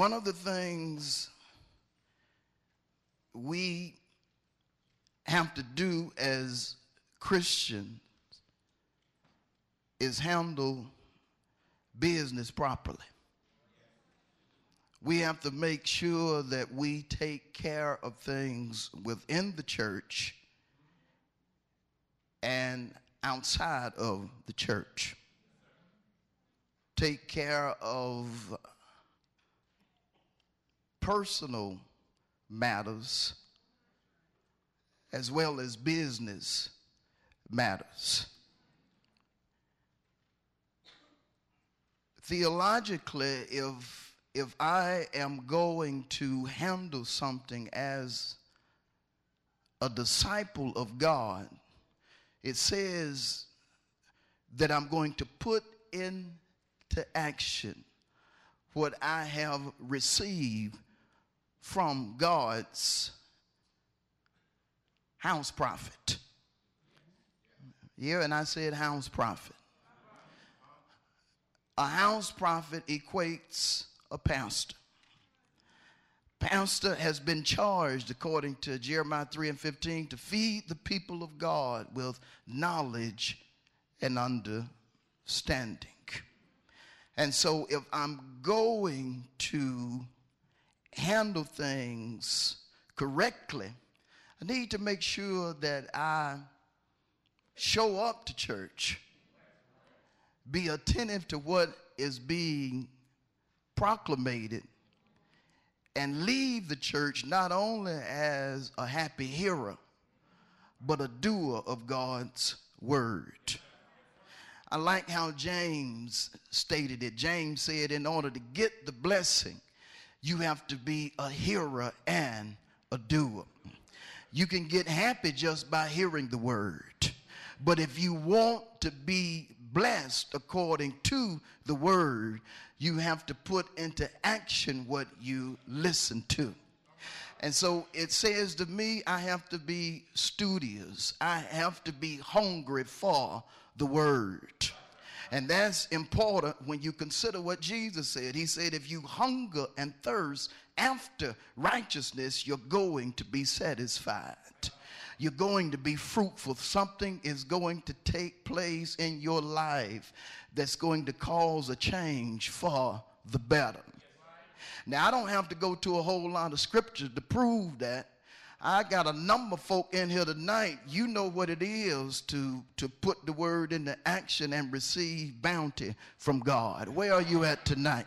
One of the things we have to do as Christians is handle business properly. We have to make sure that we take care of things within the church and outside of the church. Take care of personal matters as well as business matters. Theologically, if, if I am going to handle something as a disciple of God, it says that I'm going to put into action what I have received from God's house prophet. Yeah, and I said house prophet. A house prophet equates a pastor. Pastor has been charged, according to Jeremiah 3 and 15, to feed the people of God with knowledge and understanding. And so, if I'm going to handle things correctly, I need to make sure that I show up to church, be attentive to what is being proclamated, and leave the church not only as a happy hearer, but a doer of God's word. I like how James stated it. James said, in order to get the blessing, you have to be a hearer and a doer. You can get happy just by hearing the word. But if you want to be blessed according to the word, you have to put into action what you listen to. And so it says to me, I have to be studious. I have to be hungry for the word. And that's important when you consider what Jesus said. He said, if you hunger and thirst after righteousness, you're going to be satisfied. You're going to be fruitful. Something is going to take place in your life that's going to cause a change for the better. Now, I don't have to go to a whole lot of scriptures to prove that. I got a number of folk in here tonight. You know what it is to, to put the word into action and receive bounty from God. Where are you at tonight?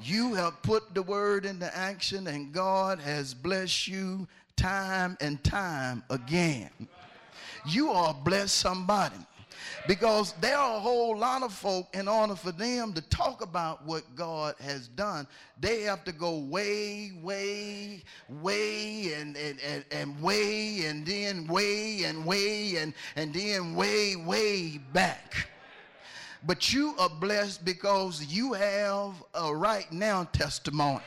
You have put the word into action, and God has blessed you time and time again. You are blessed somebody because there are a whole lot of folk in order for them to talk about what God has done they have to go way way way and and, and, and way and then way and way and, and then way way back. But you are blessed because you have a right now testimony.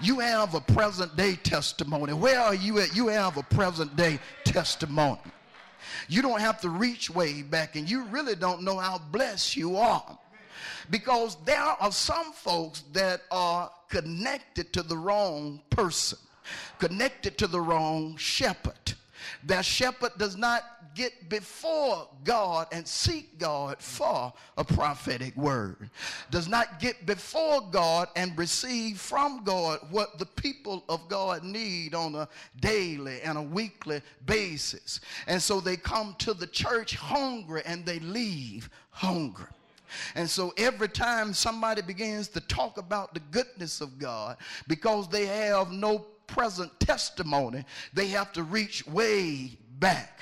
You have a present day testimony. Where are you at? You have a present day testimony you don't have to reach way back, and you really don't know how blessed you are. Because there are some folks that are connected to the wrong person, connected to the wrong shepherd. Their shepherd does not get before God and seek God for a prophetic word, does not get before God and receive from God what the people of God need on a daily and a weekly basis. And so they come to the church hungry and they leave hungry. And so every time somebody begins to talk about the goodness of God, because they have no present testimony, they have to reach way back.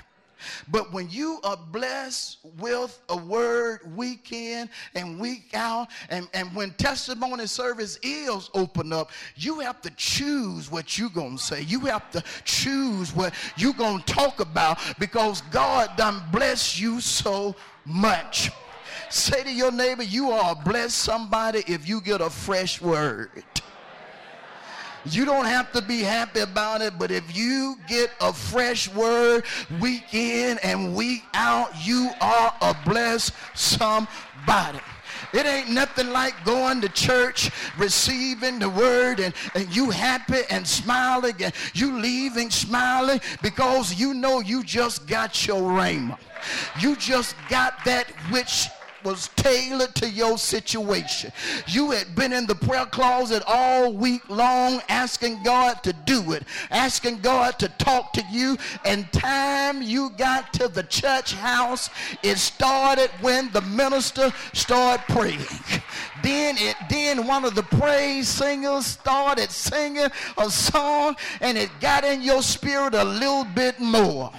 But when you are blessed with a word week in and week out, and, and when testimony service is open up, you have to choose what you're going to say. You have to choose what you're going to talk about because God done bless you so much. Say to your neighbor, you are blessed somebody if you get a fresh word. You don't have to be happy about it, but if you get a fresh word week in and week out, you are a blessed somebody. It ain't nothing like going to church, receiving the word, and, and you happy and smiling, and you leaving smiling because you know you just got your rhema. You just got that which was tailored to your situation. You had been in the prayer closet all week long asking God to do it, asking God to talk to you, and time you got to the church house, it started when the minister started praying. Then it then one of the praise singers started singing a song and it got in your spirit a little bit more.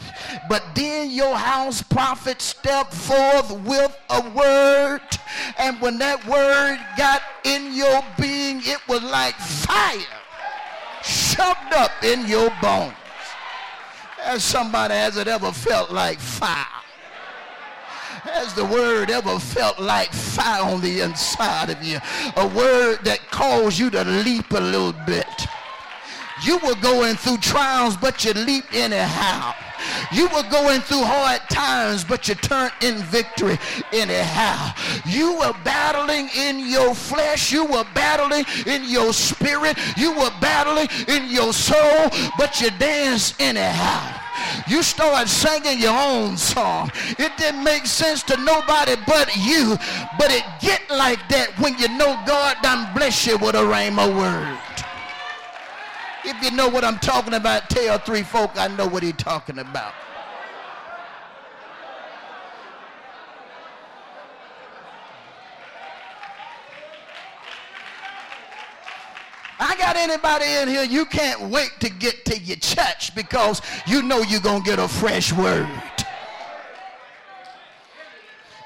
But then your house prophet stepped forth with a word. And when that word got in your being, it was like fire shoved up in your bones. As somebody, has it ever felt like fire? Has the word ever felt like fire on the inside of you? A word that caused you to leap a little bit. You were going through trials, but you leaped anyhow. You were going through hard times, but you turned in victory anyhow. You were battling in your flesh. You were battling in your spirit. You were battling in your soul, but you danced anyhow. You start singing your own song. It didn't make sense to nobody but you, but it get like that when you know God done bless you with a rhema word. If you know what I'm talking about, tell three folk I know what he's talking about. I got anybody in here, you can't wait to get to your church because you know you're going to get a fresh word.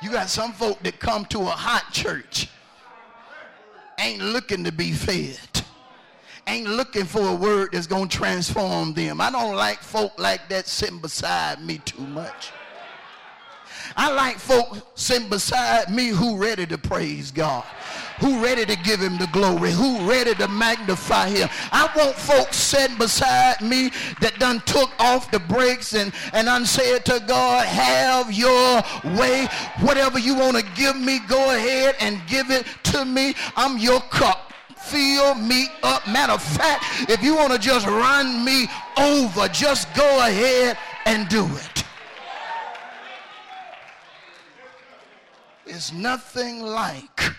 You got some folk that come to a hot church, ain't looking to be fed ain't looking for a word that's going to transform them. I don't like folk like that sitting beside me too much. I like folk sitting beside me who ready to praise God, who ready to give him the glory, who ready to magnify him. I want folks sitting beside me that done took off the brakes and, and I unsaid to God, have your way. Whatever you want to give me, go ahead and give it to me. I'm your cup fill me up. Matter of fact, if you want to just run me over, just go ahead and do it. It's nothing like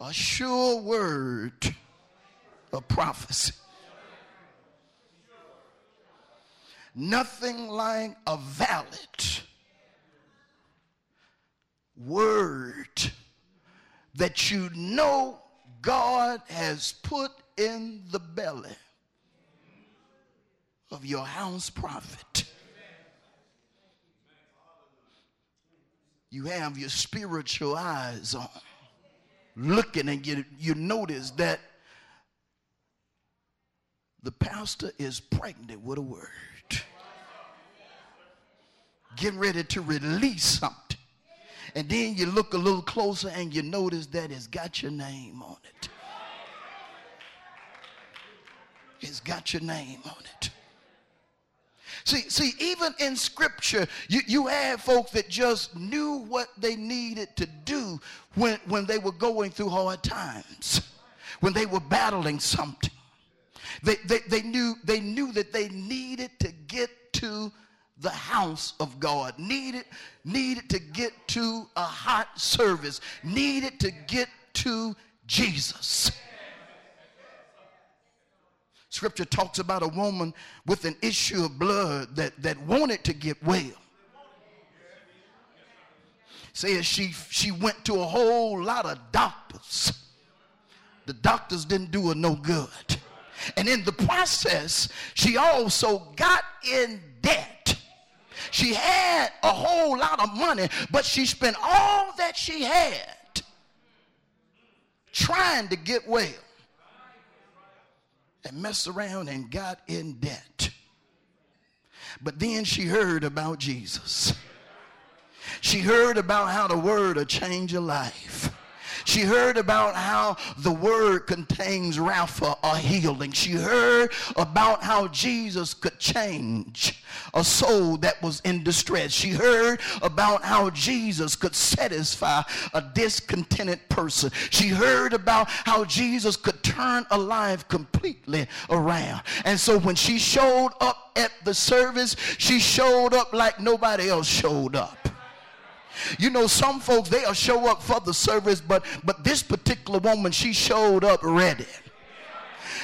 a sure word of prophecy. Nothing like a valid word that you know God has put in the belly of your house prophet. You have your spiritual eyes on, looking, and you, you notice that the pastor is pregnant with a word. Getting ready to release something. And then you look a little closer and you notice that it's got your name on it. It's got your name on it. See, see, even in scripture, you, you had folks that just knew what they needed to do when, when they were going through hard times, when they were battling something. They, they, they, knew, they knew that they needed to get to the house of God, needed, needed to get to a hot service, needed to get to Jesus. Scripture talks about a woman with an issue of blood that, that wanted to get well. Says she, she went to a whole lot of doctors. The doctors didn't do her no good. And in the process, she also got in debt. She had a whole lot of money, but she spent all that she had trying to get well and messed around and got in debt. But then she heard about Jesus. She heard about how the word will change your life. She heard about how the word contains Rapha, a healing. She heard about how Jesus could change a soul that was in distress. She heard about how Jesus could satisfy a discontented person. She heard about how Jesus could turn a life completely around. And so when she showed up at the service, she showed up like nobody else showed up. You know, some folks they'll show up for the service, but but this particular woman, she showed up ready.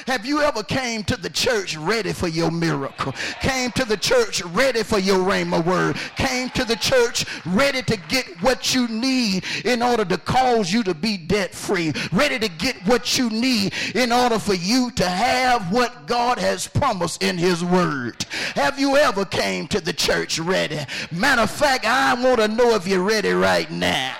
Have you ever came to the church ready for your miracle? Came to the church ready for your rhema word? Came to the church ready to get what you need in order to cause you to be debt free? Ready to get what you need in order for you to have what God has promised in his word? Have you ever came to the church ready? Matter of fact, I want to know if you're ready right now.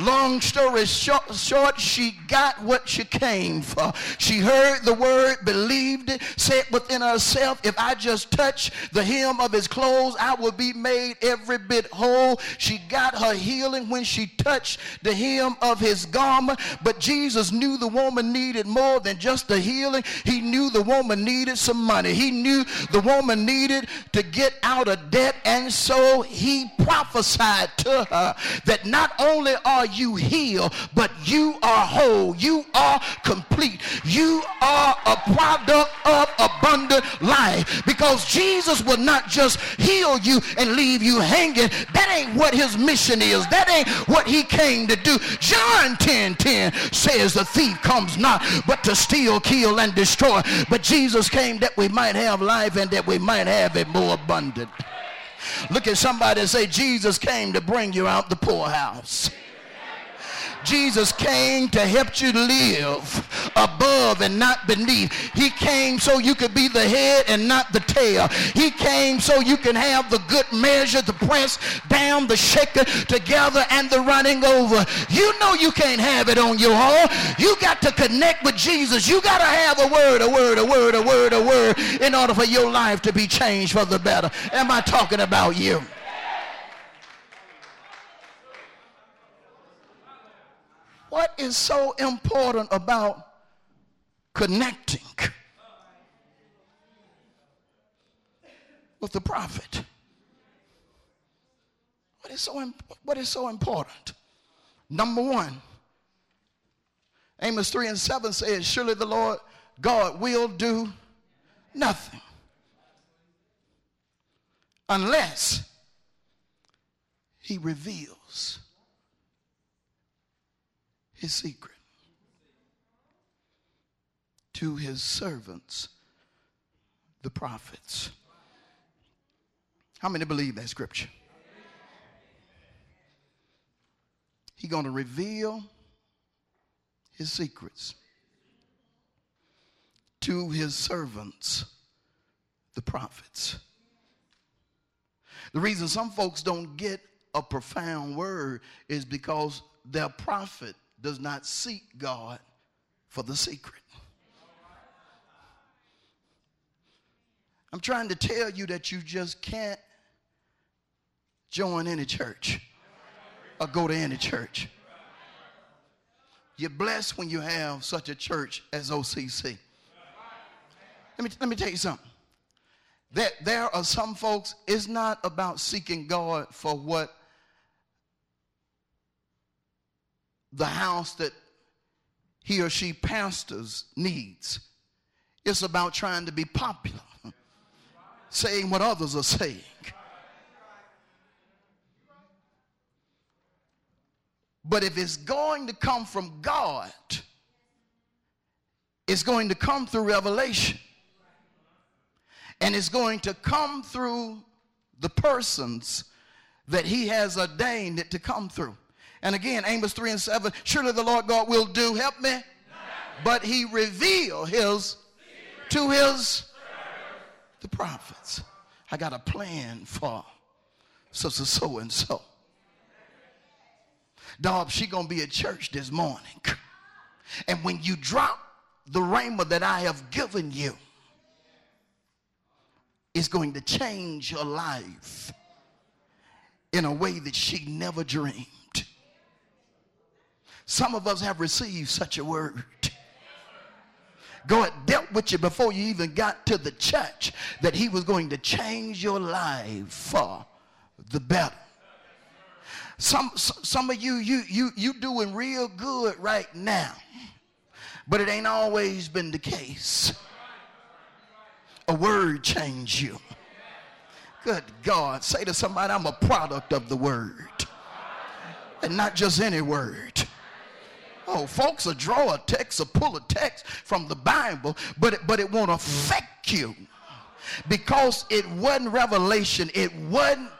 Long story short, short, she got what she came for. She heard the word, believed it, said within herself, if I just touch the hem of his clothes, I will be made every bit whole. She got her healing when she touched the hem of his garment. But Jesus knew the woman needed more than just the healing. He knew the woman needed some money. He knew the woman needed to get out of debt. And so he prophesied to her that not only are you healed, but you are whole. You are complete. You are a product of abundant life because Jesus will not just heal you and leave you hanging. That ain't what his mission is. That ain't what he came to do. John 10 10 says the thief comes not but to steal, kill, and destroy. But Jesus came that we might have life and that we might have it more abundant. Look at somebody and say, Jesus came to bring you out the poorhouse. Jesus came to help you live above and not beneath. He came so you could be the head and not the tail. He came so you can have the good measure, the press down, the shaker together, and the running over. You know you can't have it on your own. You got to connect with Jesus. You got to have a word, a word, a word, a word, a word in order for your life to be changed for the better. Am I talking about you? What is so important about connecting with the prophet? What is so, what is so important? Number one, Amos 3 and 7 says, Surely the Lord God will do nothing unless he reveals his secret to his servants, the prophets. How many believe that scripture? He's going to reveal his secrets to his servants, the prophets. The reason some folks don't get a profound word is because their prophet does not seek God for the secret. I'm trying to tell you that you just can't join any church or go to any church. You're blessed when you have such a church as OCC. Let me, let me tell you something. That there are some folks, it's not about seeking God for what the house that he or she pastors needs. It's about trying to be popular, saying what others are saying. But if it's going to come from God, it's going to come through revelation. And it's going to come through the persons that he has ordained it to come through. And again, Amos 3 and 7, surely the Lord God will do, help me. But he revealed his to his the prophets. I got a plan for so so so and so. Dog, she gonna be at church this morning. And when you drop the rhema that I have given you, it's going to change her life in a way that she never dreamed. Some of us have received such a word. God dealt with you before you even got to the church that he was going to change your life for the better. Some, some of you, you, you, you doing real good right now, but it ain't always been the case. A word changed you. Good God. Say to somebody, I'm a product of the word. And not just any word. Oh, folks will draw a text or pull a text from the Bible, but it, but it won't affect you because it wasn't revelation. It wasn't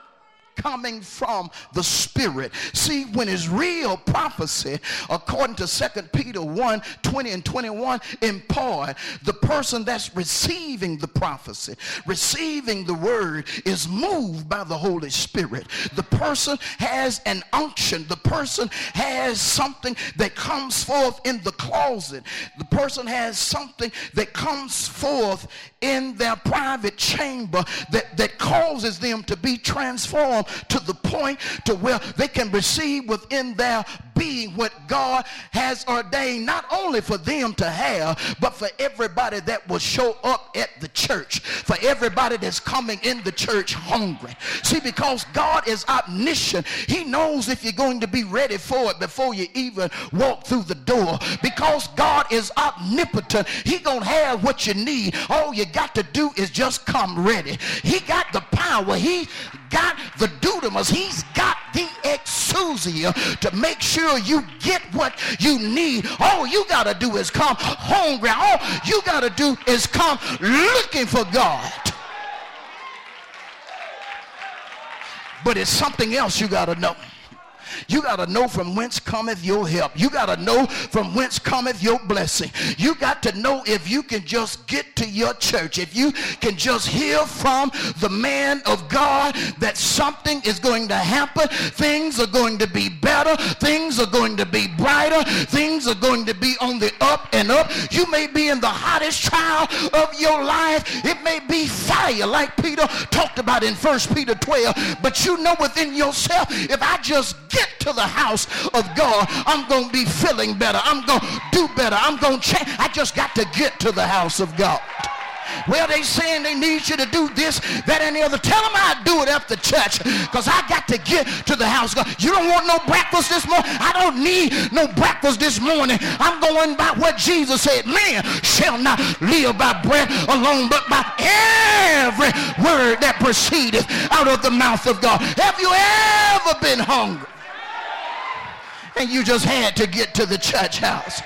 coming from the Spirit. See, when it's real prophecy, according to 2 Peter 1 20 and 21, in impart the person that's receiving the prophecy, receiving the word, is moved by the Holy Spirit. The person has an unction, the person has something that comes forth in the closet, the person has something that comes forth in their private chamber that, that causes them to be transformed to the point to where they can receive within their being what God has ordained not only for them to have but for everybody that will show up at the church for everybody that's coming in the church hungry. See because God is omniscient he knows if you're going to be ready for it before you even walk through the door. Because God is omnipotent he gonna have what you need. All you got to do is just come ready. He got the power. He got the dunamis. He's got the exousia to make sure you get what you need. All you got to do is come hungry. All you got to do is come looking for God. But it's something else you got to know. You got to know from whence cometh your help. You got to know from whence cometh your blessing. You got to know if you can just get to your church, if you can just hear from the man of God that something is going to happen, things are going to be better, things are going to be brighter, things are going to be on the up and up. You may be in the hottest trial of your life. It may be fire like Peter talked about in 1 Peter 12, but you know within yourself, if I just get to the house of God, I'm going to be feeling better. I'm going to do better. I'm going to change. I just got to get to the house of God. Well, they saying they need you to do this, that, and the other. Tell them I'll do it after church because I got to get to the house. God. You don't want no breakfast this morning? I don't need no breakfast this morning. I'm going by what Jesus said. Man shall not live by bread alone, but by every word that proceedeth out of the mouth of God. Have you ever been hungry? And you just had to get to the church house.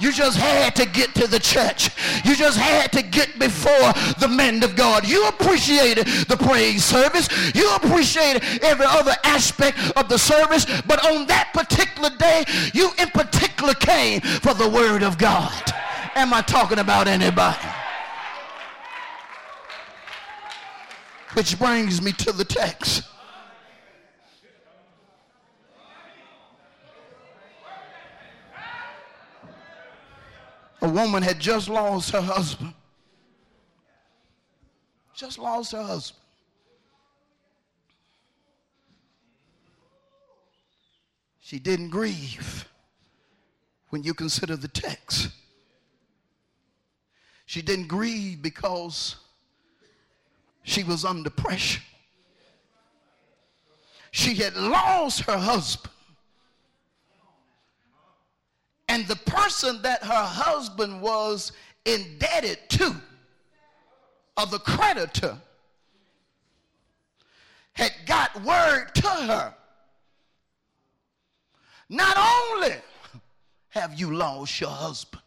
You just had to get to the church. You just had to get before the men of God. You appreciated the praise service. You appreciated every other aspect of the service. But on that particular day, you in particular came for the word of God. Am I talking about anybody? Which brings me to the text. A woman had just lost her husband. Just lost her husband. She didn't grieve when you consider the text. She didn't grieve because she was under pressure. She had lost her husband. And the person that her husband was indebted to, or the creditor, had got word to her. Not only have you lost your husband,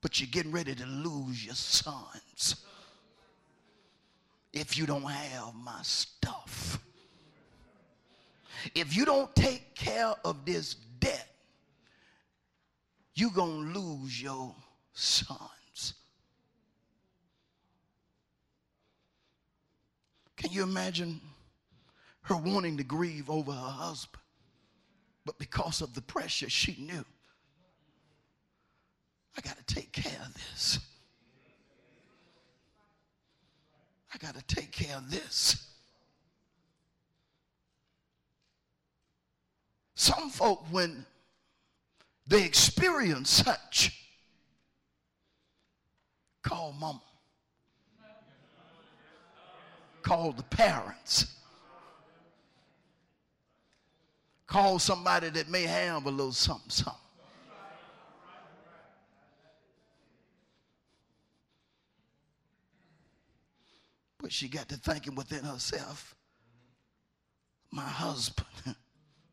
but you're getting ready to lose your sons if you don't have my stuff. if you don't take care of this debt, you're going to lose your sons. Can you imagine her wanting to grieve over her husband? But because of the pressure, she knew I got to take care of this. I got to take care of this. Some folk, when they experience such, call mama, call the parents, call somebody that may have a little something, something. But she got to thinking within herself, my husband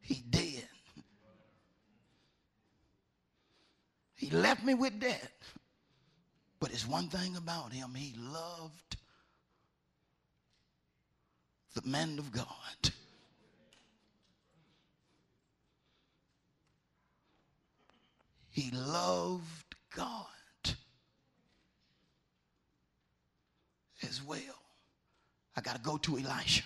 he dead. He left me with debt. But it's one thing about him. He loved the man of God. He loved God as well. I got to go to Elisha.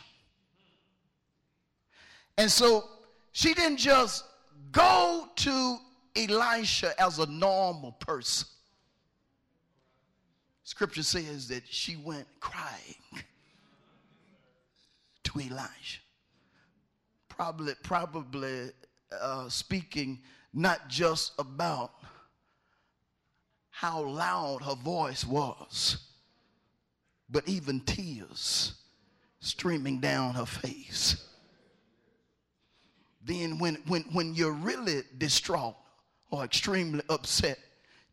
And so she didn't just go to Elisha as a normal person. Scripture says that she went crying to Elisha. Probably, probably uh, speaking not just about how loud her voice was, but even tears streaming down her face then when, when, when you're really distraught or extremely upset,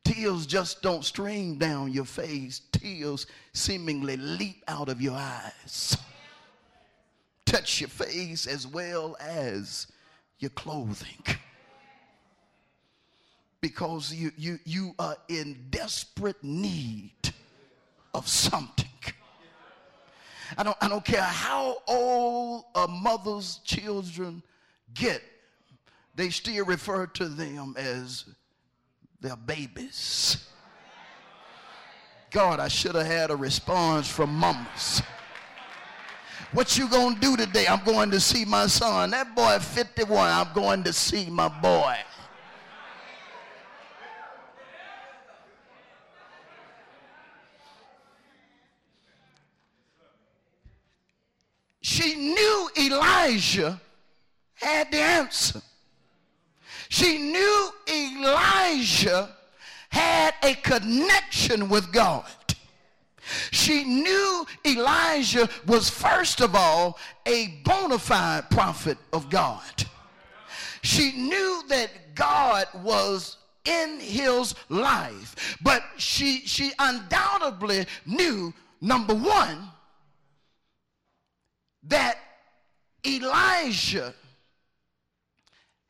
tears just don't stream down your face. Tears seemingly leap out of your eyes, touch your face as well as your clothing. Because you, you, you are in desperate need of something. I don't, I don't care how old a mother's children get, they still refer to them as their babies. God, I should have had a response from mamas. What you gonna do today? I'm going to see my son. That boy 51, I'm going to see my boy. She knew Elijah had the answer. She knew Elijah had a connection with God. She knew Elijah was, first of all, a bona fide prophet of God. She knew that God was in his life, but she, she undoubtedly knew, number one, that Elijah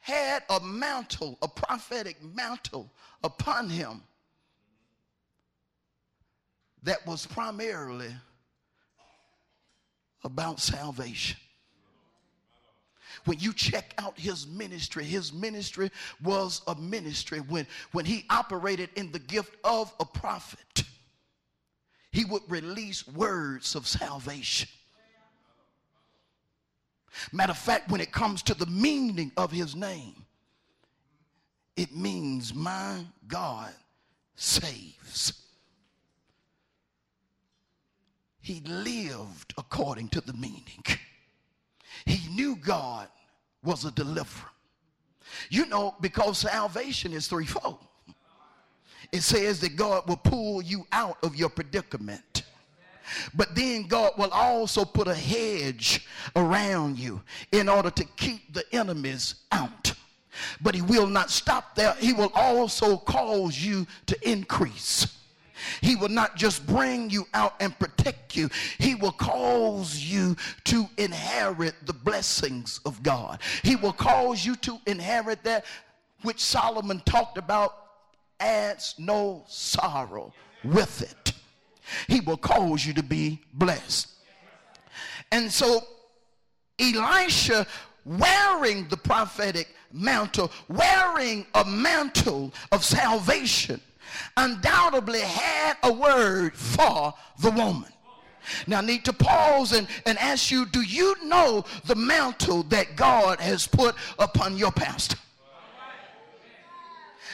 had a mantle, a prophetic mantle upon him that was primarily about salvation. When you check out his ministry, his ministry was a ministry when, when he operated in the gift of a prophet, he would release words of salvation. Matter of fact, when it comes to the meaning of his name, it means my God saves. He lived according to the meaning. He knew God was a deliverer. You know, because salvation is threefold. It says that God will pull you out of your predicament. But then God will also put a hedge around you in order to keep the enemies out. But he will not stop there. He will also cause you to increase. He will not just bring you out and protect you, He will cause you to inherit the blessings of God. He will cause you to inherit that which Solomon talked about adds no sorrow with it. He will cause you to be blessed. And so Elisha wearing the prophetic mantle, wearing a mantle of salvation, undoubtedly had a word for the woman. Now, I need to pause and, and ask you do you know the mantle that God has put upon your pastor?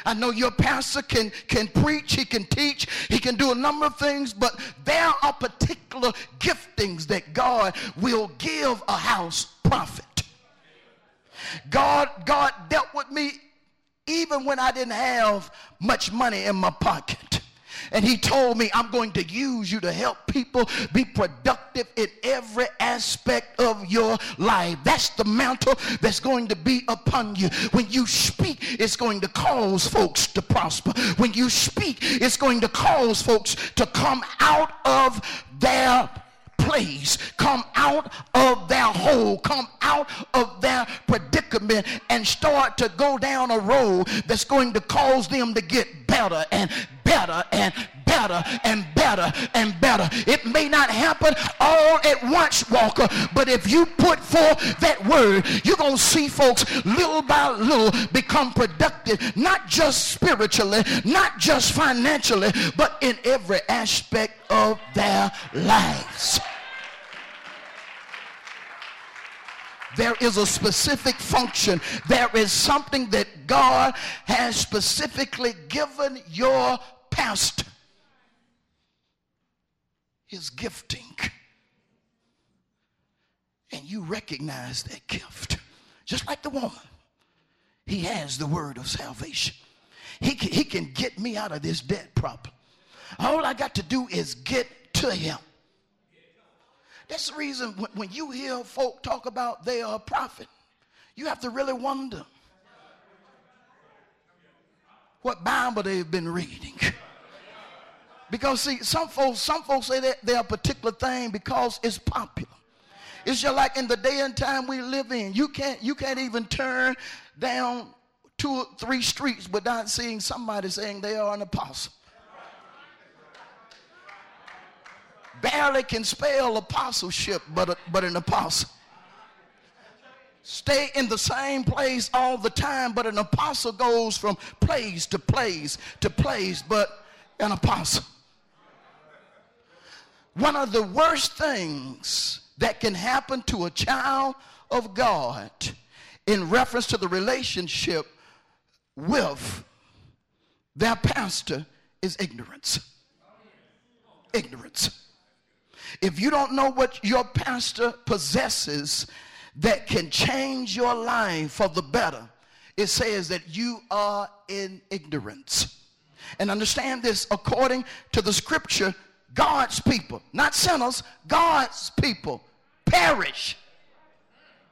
I know your pastor can, can preach, he can teach, he can do a number of things, but there are particular giftings that God will give a house prophet. God, God dealt with me even when I didn't have much money in my pocket. And he told me, I'm going to use you to help people be productive in every aspect of your life. That's the mantle that's going to be upon you. When you speak, it's going to cause folks to prosper. When you speak, it's going to cause folks to come out of their place, come out of their hole, come out of their predicament, and start to go down a road that's going to cause them to get better and better and better and better and better. It may not happen all at once, Walker, but if you put forth that word, you're going to see folks little by little become productive, not just spiritually, not just financially, but in every aspect of their lives. There is a specific function. There is something that God has specifically given your pastor. His gifting. And you recognize that gift. Just like the woman. He has the word of salvation. He can, he can get me out of this debt problem. All I got to do is get to him. That's the reason when, you hear folk talk about they are a prophet, you have to really wonder what Bible they've been reading. Because see, some folks, some folks say that they're a particular thing because it's popular. It's just like in the day and time we live in. You can't, you can't even turn down two or three streets without seeing somebody saying they are an apostle. Barely can spell apostleship, but, but an apostle. Stay in the same place all the time, but an apostle goes from place to place to place, but an apostle. One of the worst things that can happen to a child of God in reference to the relationship with their pastor is ignorance. Ignorance. If you don't know what your pastor possesses that can change your life for the better, it says that you are in ignorance. And understand this according to the scripture, God's people, not sinners, God's people perish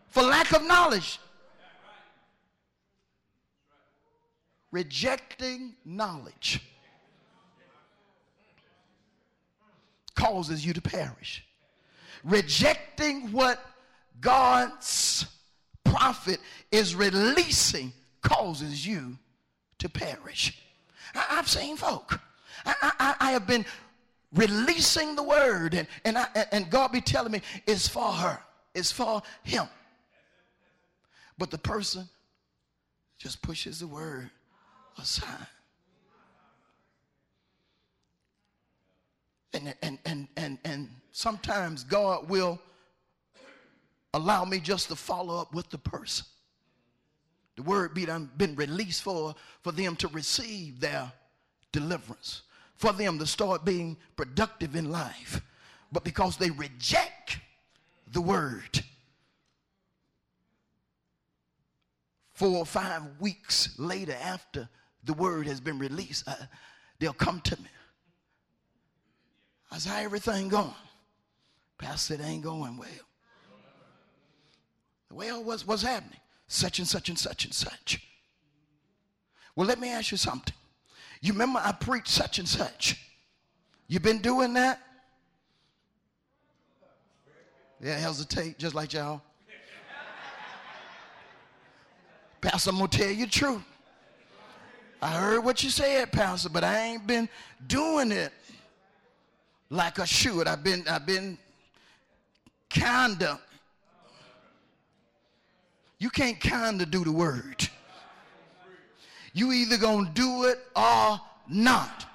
for lack of knowledge. Rejecting knowledge. Causes you to perish. Rejecting what God's prophet is releasing causes you to perish. I, have seen folk. I, I, I, have been releasing the word, and, and, I, and God be telling me it's for her, it's for him. But the person just pushes the word aside. And, and, and, and, and sometimes God will allow me just to follow up with the person. The word be done, been released for, for them to receive their deliverance, for them to start being productive in life. But because they reject the word, four or five weeks later after the word has been released, uh, they'll come to me. How's how everything going? Pastor, it ain't going well. Well, what's, what's happening? Such and such and such and such. Well, let me ask you something. You remember I preached such and such. You been doing that? Yeah, hesitate, just like y'all. Pastor, I'm to tell you the truth. I heard what you said, Pastor, but I ain't been doing it like I should. I've been, I've been kinda. you can't kind of do the word. You either gonna do it or not.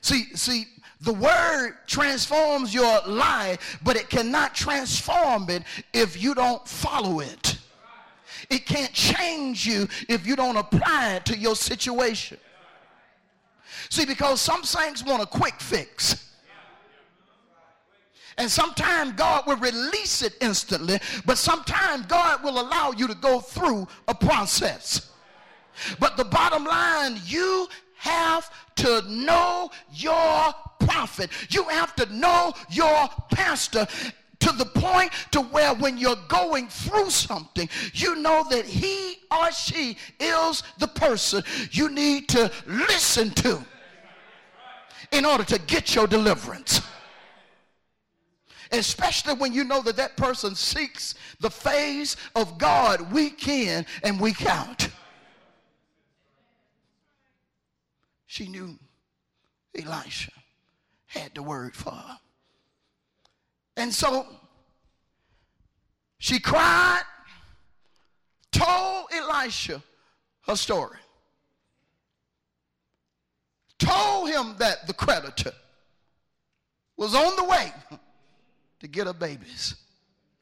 See, see, the word transforms your life, but it cannot transform it if you don't follow it. It can't change you if you don't apply it to your situation. See, because some saints want a quick fix. And sometimes God will release it instantly, but sometimes God will allow you to go through a process. But the bottom line, you have to know your prophet. You have to know your pastor to the point to where when you're going through something, you know that he or she is the person you need to listen to in order to get your deliverance. Especially when you know that that person seeks the face of God week in and week out. She knew Elisha had the word for her. And so she cried, told Elisha her story, told him that the creditor was on the way to get her babies,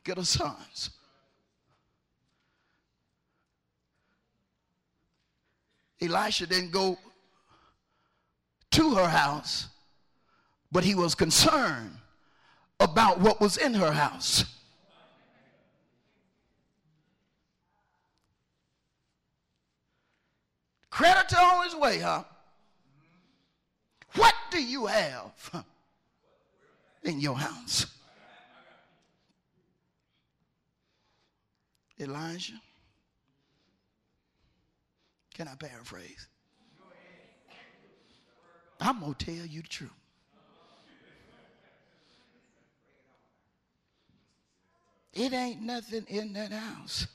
get her sons. Elisha didn't go to her house, but he was concerned about what was in her house. Creditor on his way, huh? What do you have in your house? Elijah, can I paraphrase? I'm going to tell you the truth. It ain't nothing in that house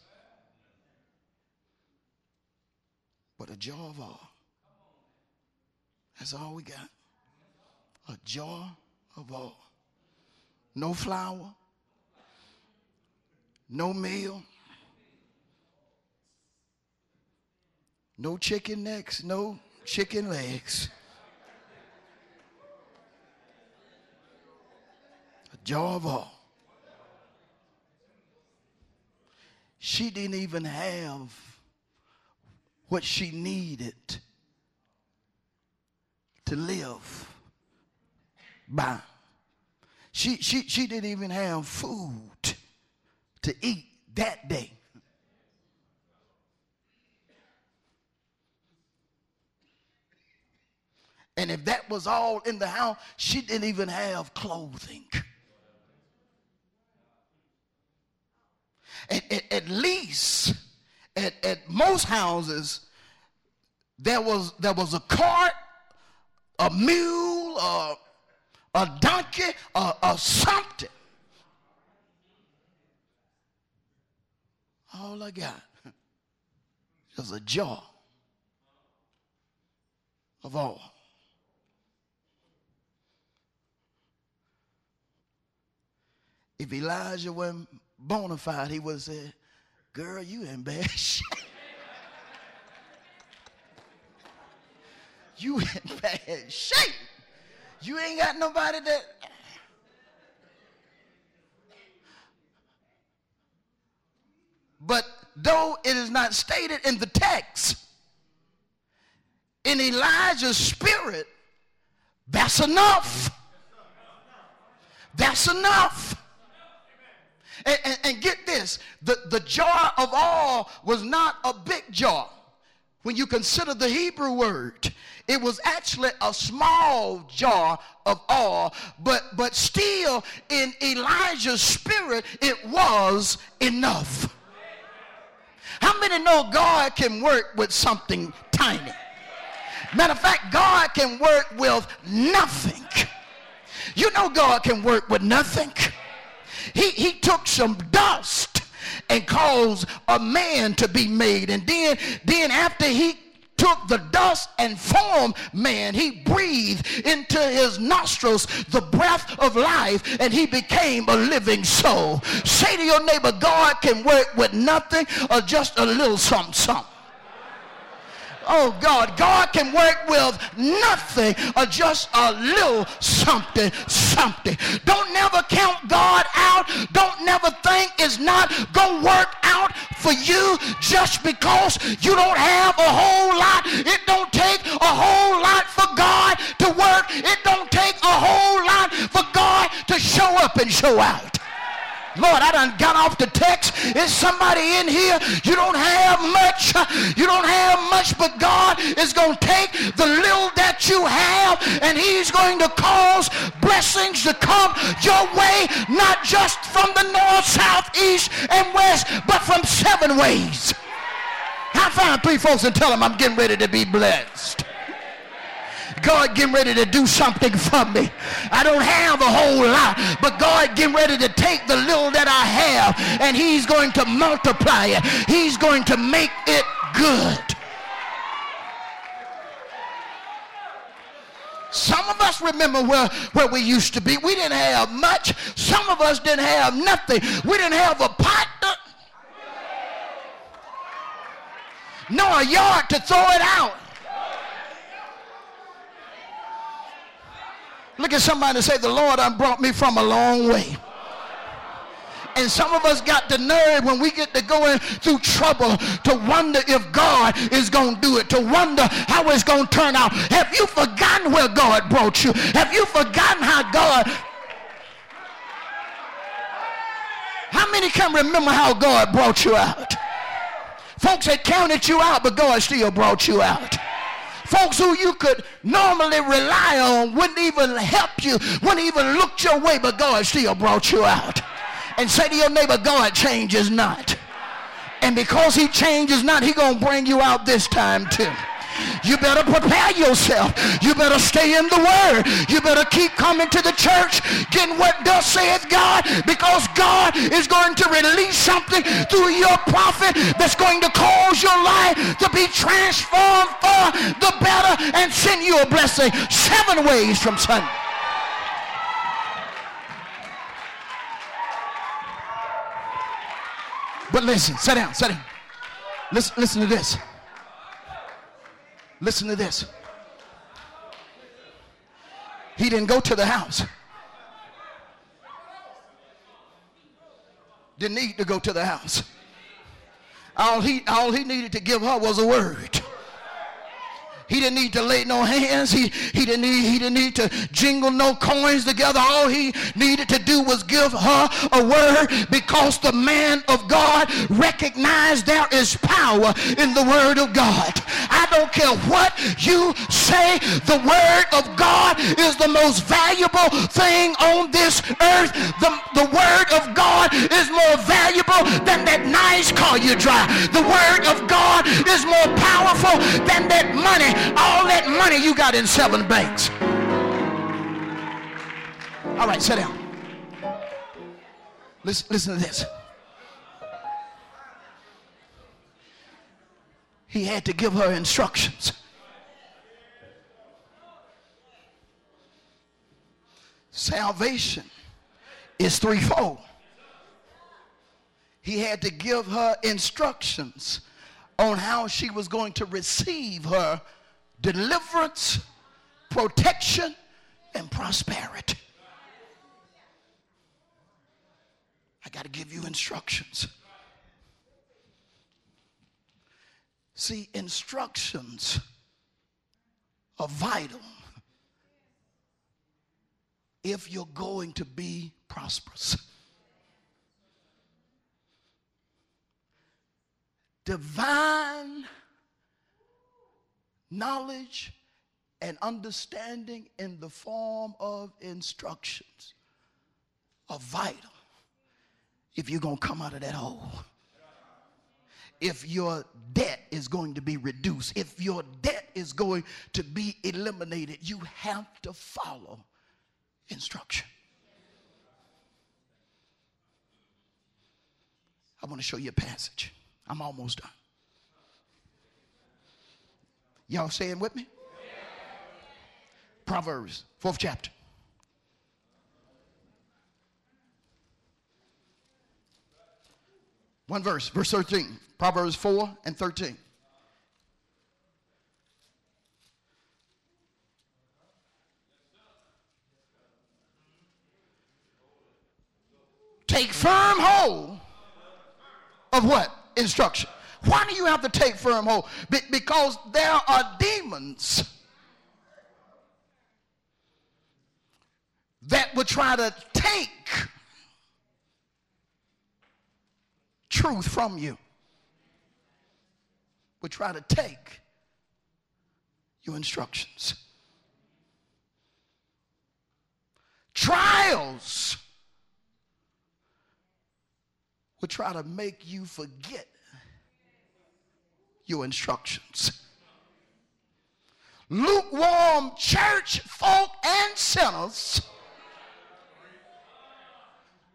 but a jar of oil. That's all we got. A jar of oil. No flour, no meal, no chicken necks, no chicken legs. A jaw of all. she didn't even have what she needed to live by. She, she, she didn't even have food to eat that day. And if that was all in the house, she didn't even have clothing. at, at, at least at, at most houses, there was, there was a cart, a mule, a, a donkey, or, or something. All I got is a jar of oil. If Elijah wasn't bona fide, he would have said, Girl, you in bad shape. you in bad shape. You ain't got nobody that. But though it is not stated in the text, in Elijah's spirit, that's enough. That's enough. And, and, and, get this the, the jar of all was not a big jar. When you consider the Hebrew word, it was actually a small jar of oil, but, but still in Elijah's spirit, it was enough. How many know God can work with something tiny? Matter of fact, God can work with nothing. You know God can work with nothing. He, he took some dust and caused a man to be made. And then, then after he took the dust and formed man. He breathed into his nostrils the breath of life and he became a living soul. Say to your neighbor, God can work with nothing or just a little something, something. Oh God, God can work with nothing or just a little something, something. Don't never count God out. Don't never think it's not going to work out for you just because you don't have a whole lot. It don't take a whole lot for God to work. It don't take a whole lot for God to show up and show out. Lord, I done got off the text. Is somebody in here? You don't have much. You don't have much, but God is going to take the little that you have and he's going to cause blessings to come your way, not just from the north, south, east, and west, but from seven ways. I find three folks and tell them I'm getting ready to be blessed. God getting ready to do something for me. I don't have a whole lot, but God getting ready to take the little that I have and he's going to multiply it. He's going to make it good. Some of us remember where, where we used to be. We didn't have much. Some of us didn't have nothing. We didn't have a pot, nor a yard to throw it out. Look at somebody and say, The Lord done brought me from a long way. And some of us got the nerve when we get to going through trouble to wonder if God is going to do it, to wonder how it's going to turn out. Have you forgotten where God brought you? Have you forgotten how God How many can remember how God brought you out? Folks had counted you out, but God still brought you out. Folks who you could normally rely on wouldn't even help you, wouldn't even look your way, but God still brought you out. And say to your neighbor, God changes not. And because he changes not, he going to bring you out this time too. You better prepare yourself. You better stay in the word. You better keep coming to the church, getting what does saith God, because God is going to release something through your prophet that's going to cause your life to be transformed for the better and send you a blessing seven ways from Sunday. But listen, sit down, sit down. Listen, listen to this. Listen to this. He didn't go to the house. Didn't need to go to the house. All he, all he needed to give her was a word. He didn't need to lay no hands. He, he, didn't need, he didn't need to jingle no coins together. All he needed to do was give her a word because the man of God recognized there is power in the word of God. I don't care what you say, the word of God is the most valuable thing on this earth. The, the word of God is more valuable than that nice car you drive. The word of God is more powerful than that money all that money you got in seven banks. All right, sit down. Listen, listen to this. He had to give her instructions. Salvation is threefold. He had to give her instructions on how she was going to receive her deliverance, protection, and prosperity. I got to give you instructions. See, instructions are vital if you're going to be prosperous. Divine knowledge and understanding in the form of instructions are vital if you're going to come out of that hole. If your debt is going to be reduced, if your debt is going to be eliminated, you have to follow instruction. I want to show you a passage. I'm almost done. Y'all saying with me? Proverbs, fourth chapter. One verse, verse 13. Proverbs 4 and 13. Take firm hold of what? Instruction. Why do you have to take firm hold? Be- because there are demons that would try to take truth from you, would try to take your instructions. Trials would try to make you forget your instructions. Lukewarm church folk and sinners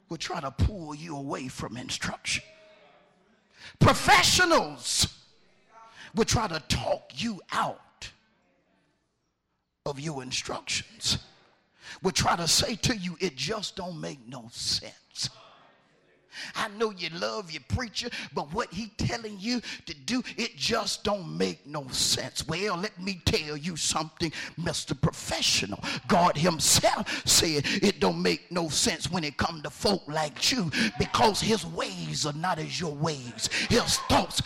will try to pull you away from instruction. Professionals will try to talk you out of your instructions. Will try to say to you, it just don't make no sense. I know you love your preacher, but what he telling you to do, it just don't make no sense. Well, let me tell you something, Mr. Professional. God himself said it don't make no sense when it come to folk like you because his ways are not as your ways. His thoughts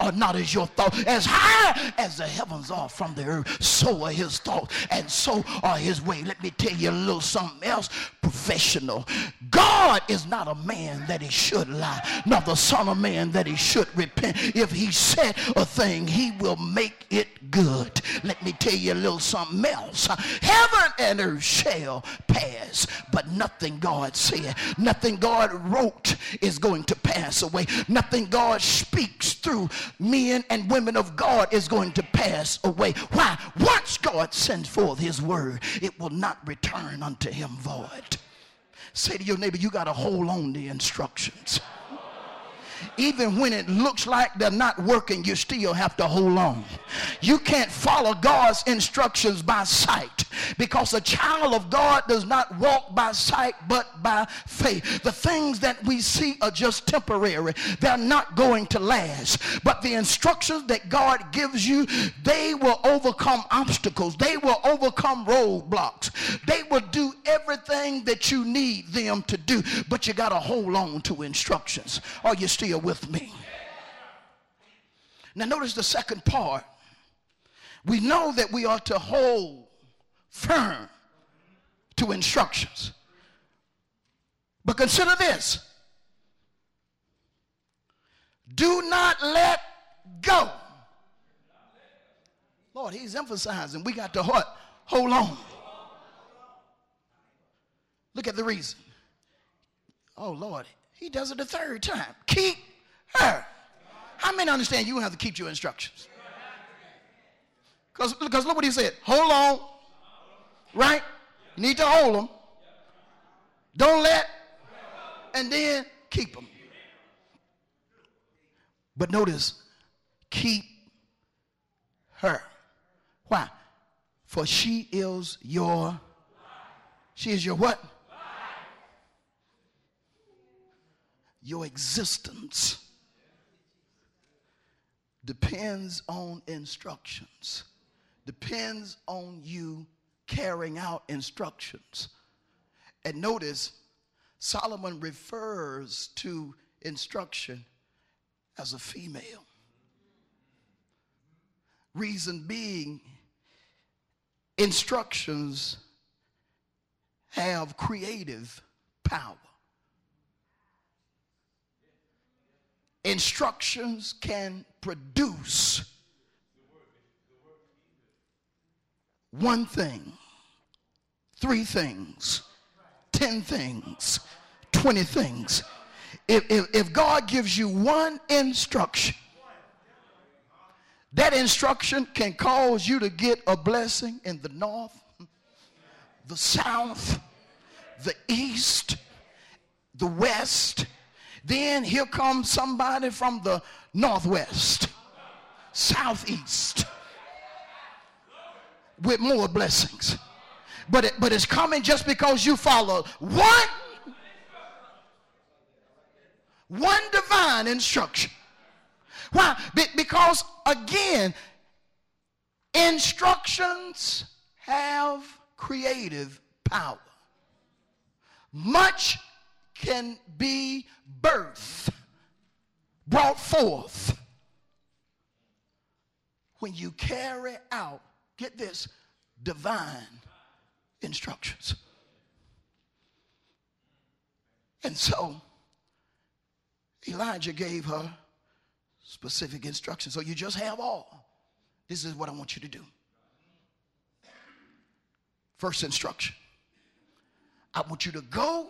are not as your thoughts. As high as the heavens are from the earth, so are his thoughts and so are his ways. Let me tell you a little something else, professional. God is not a man that he should lie, not the Son of Man that he should repent. If he said a thing, he will make it good. Let me tell you a little something else. Heaven and earth shall pass, but nothing God said, nothing God wrote is going to pass away. Nothing God speaks through men and women of God is going to pass away. Why? Once God sends forth his word, it will not return unto him void. Say to your neighbor, you got to hold on to instructions. Even when it looks like they're not working, you still have to hold on. You can't follow God's instructions by sight because a child of God does not walk by sight but by faith. The things that we see are just temporary, they're not going to last. But the instructions that God gives you, they will overcome obstacles, they will overcome roadblocks, they will do everything that you need them to do. But you got to hold on to instructions. Are you still with me? Now, notice the second part. We know that we are to hold firm to instructions. But consider this do not let go. Lord, he's emphasizing we got to hold on. Look at the reason. Oh, Lord, he does it the third time. Keep her. How many understand you have to keep your instructions? Because look what he said. Hold on. Right? You need to hold them. Don't let. And then keep them. But notice, keep her. Why? For she is your, she is your what? Your existence depends on instructions, depends on you carrying out instructions. And notice, Solomon refers to instruction as a female. Reason being, instructions have creative power. Instructions can produce one thing, three things, ten things, twenty things. If, if, if God gives you one instruction, that instruction can cause you to get a blessing in the north, the south, the east, the west, then here comes somebody from the northwest, southeast, with more blessings. But, it, but it's coming just because you follow one, one divine instruction. Why? Be- because again, instructions have creative power. Much can be birth brought forth when you carry out, get this, divine instructions. And so Elijah gave her specific instructions. So you just have all. This is what I want you to do. First instruction I want you to go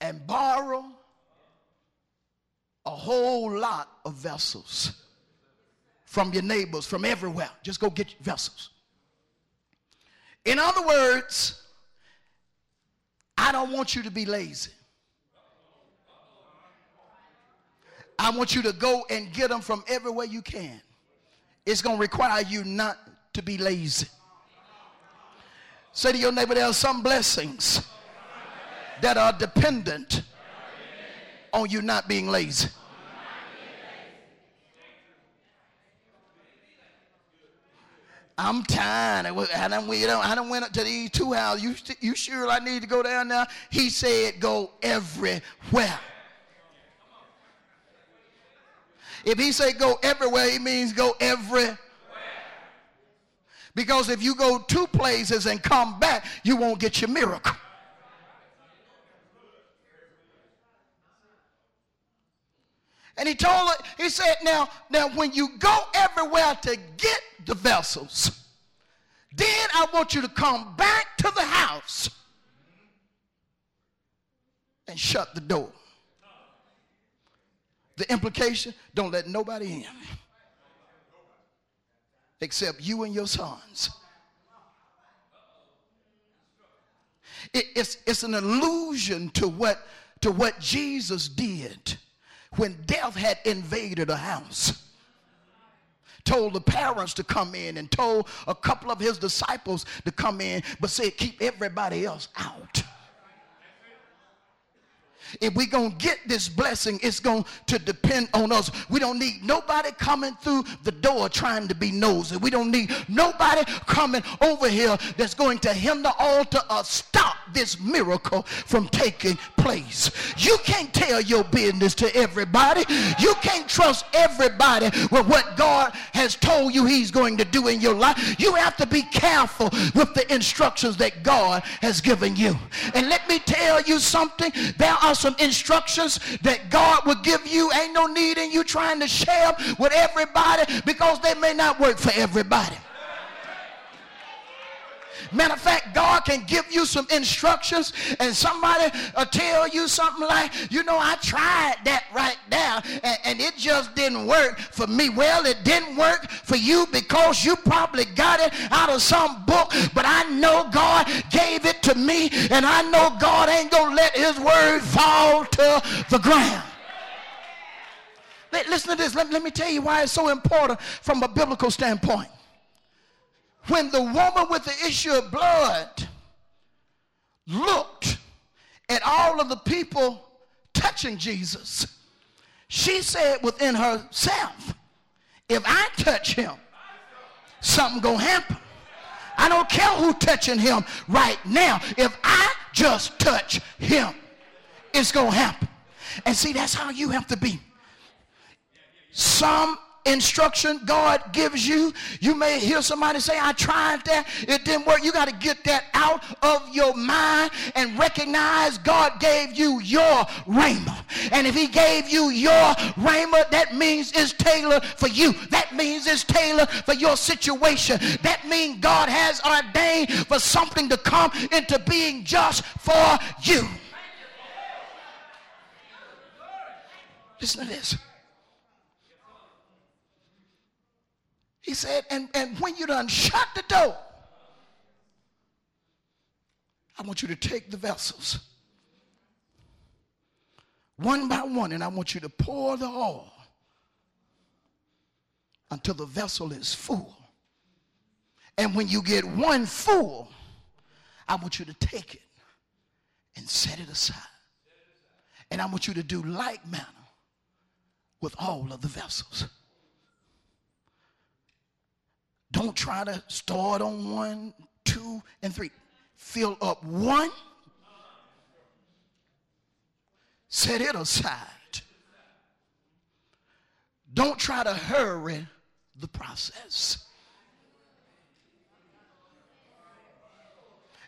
and borrow a whole lot of vessels from your neighbors, from everywhere. Just go get vessels. In other words, I don't want you to be lazy. I want you to go and get them from everywhere you can. It's going to require you not to be lazy. Say to your neighbor, there are some blessings that are dependent on you not being lazy. I'm tired. I don't, we don't, I don't went up to these two houses. You, you sure I need to go down there? He said, go everywhere. If he say go everywhere, he means go everywhere. Because if you go two places and come back, you won't get your miracle. And he told her, he said, now, now when you go everywhere to get the vessels, then I want you to come back to the house and shut the door. The implication, don't let nobody in except you and your sons. It, it's, it's an allusion to what, to what Jesus did when death had invaded a house told the parents to come in and told a couple of his disciples to come in but said keep everybody else out if we're to get this blessing, it's going to depend on us. We don't need nobody coming through the door trying to be nosy. We don't need nobody coming over here that's going to hinder alter or stop this miracle from taking place. You can't tell your business to everybody. You can't trust everybody with what God has told you he's going to do in your life. You have to be careful with the instructions that God has given you. And let me tell you something. There are some instructions that God will give you. Ain't no need in you trying to share with everybody because they may not work for everybody. Matter of fact, God can give you some instructions and somebody uh, tell you something like, you know, I tried that right now and, and it just didn't work for me. Well, it didn't work for you because you probably got it out of some book, but I know God gave it to me and I know God ain't going to let his word fall to the ground. Listen to this. Let, let me tell you why it's so important from a biblical standpoint when the woman with the issue of blood looked at all of the people touching Jesus, she said within herself, if I touch him, something gonna happen. I don't care who touching him right now. If I just touch him, it's gonna happen. And see, that's how you have to be. Some instruction God gives you. You may hear somebody say, I tried that, it didn't work. You got to get that out of your mind and recognize God gave you your rhema. And if He gave you your rhema, that means it's tailored for you. That means it's tailored for your situation. That means God has ordained for something to come into being just for you. Listen to this. He said, and, and when you done shut the door, I want you to take the vessels one by one, and I want you to pour the oil until the vessel is full. And when you get one full, I want you to take it and set it aside. And I want you to do like manner with all of the vessels. Don't try to start on one, two, and three. Fill up one, set it aside. Don't try to hurry the process.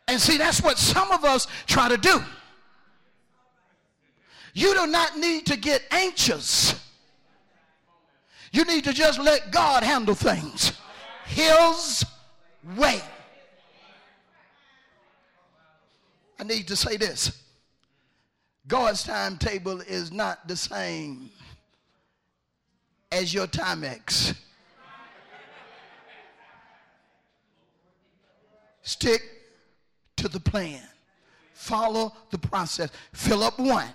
And see, that's what some of us try to do. You do not need to get anxious. You need to just let God handle things His way. I need to say this God's timetable is not the same as your Timex. Stick to the plan. Follow the process. Fill up one.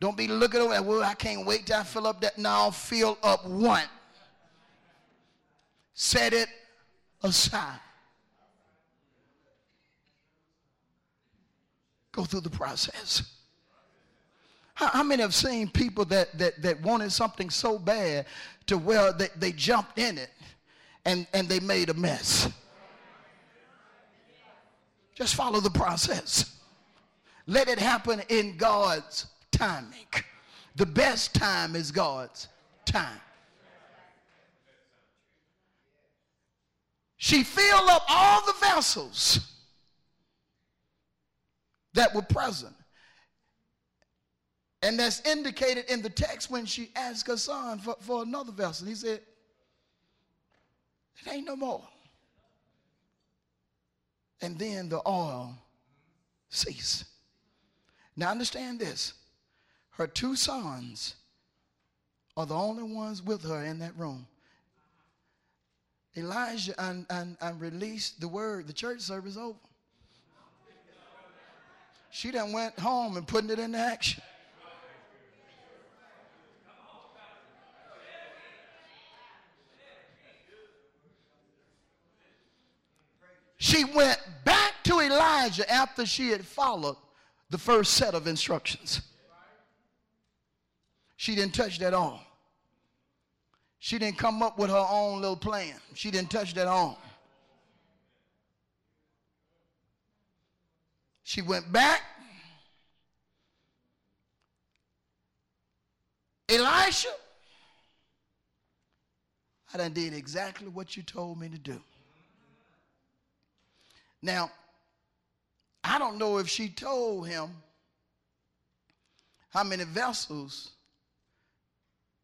Don't be looking over well, I can't wait till I fill up that. Now fill up one. Set it aside. Go through the process. How, how, many have seen people that, that, that wanted something so bad to where they, they jumped in it and, and they made a mess? Just follow the process. Let it happen in God's timing. The best time is God's time. She filled up all the vessels that were present. And that's indicated in the text when she asked her son for, for another vessel. He said, It ain't no more. And then the oil ceased. Now understand this. Her two sons are the only ones with her in that room. Elijah and, and, and released the word, the church service over. She done went home and putting it into action. She went back to Elijah after she had followed the first set of instructions. She didn't touch that on. She didn't come up with her own little plan. She didn't touch that on. She went back. Elisha, I done did exactly what you told me to do. Now, I don't know if she told him how many vessels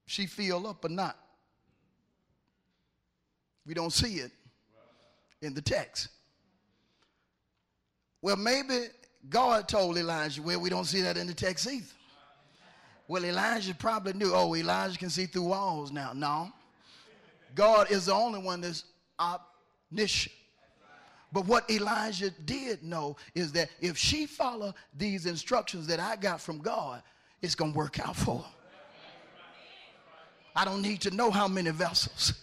she filled up or not. We don't see it in the text. Well, maybe God told Elijah, well, we don't see that in the text either. Well, Elijah probably knew, oh, Elijah can see through walls now. No. God is the only one that's omniscient. But what Elijah did know is that if she follow these instructions that I got from God, it's going to work out for her. I don't need to know how many vessels.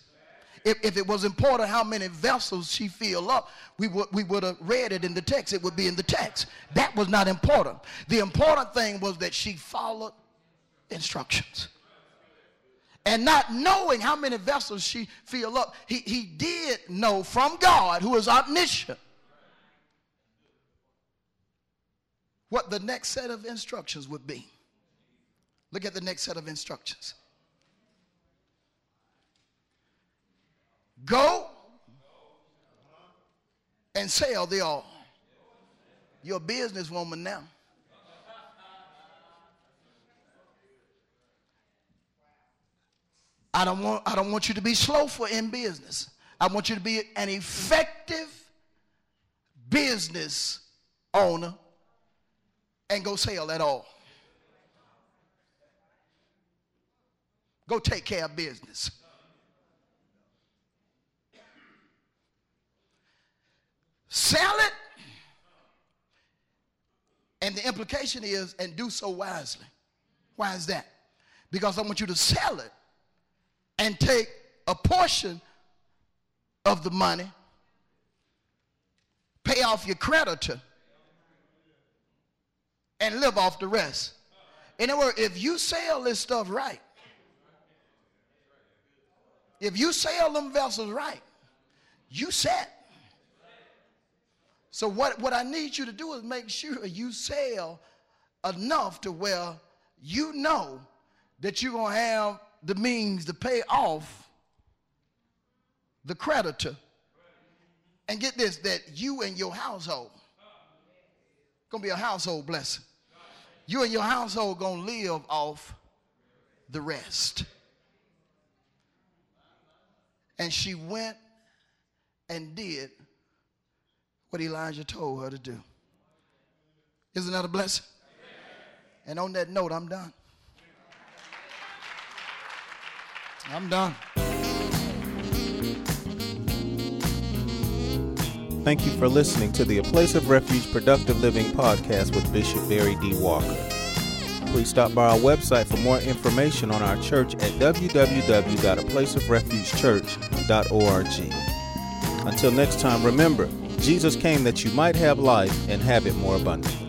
If, if it was important how many vessels she filled up, we would, we would have read it in the text. It would be in the text. That was not important. The important thing was that she followed instructions and not knowing how many vessels she filled up, he, he did know from God, who is omniscient, what the next set of instructions would be. Look at the next set of instructions. Go and sell the all. You're a businesswoman now. I don't want, I don't want you to be slowful in business. I want you to be an effective business owner and go sell that all. Go take care of business. Sell it. And the implication is, and do so wisely. Why is that? Because I want you to sell it and take a portion of the money, pay off your creditor, and live off the rest. In other words, if you sell this stuff right, if you sell them vessels right, you set. So what, what I need you to do is make sure you sell enough to where you know that you're going to have the means to pay off the creditor. And get this, that you and your household going to be a household blessing. You and your household going to live off the rest. And she went and did what Elijah told her to do. Isn't that a blessing? And on that note, I'm done. I'm done. Thank you for listening to the A Place of Refuge Productive Living podcast with Bishop Barry D. Walker. Please stop by our website for more information on our church at www.aplaceofrefugechurch.org. Until next time, remember, Jesus came that you might have life and have it more abundantly.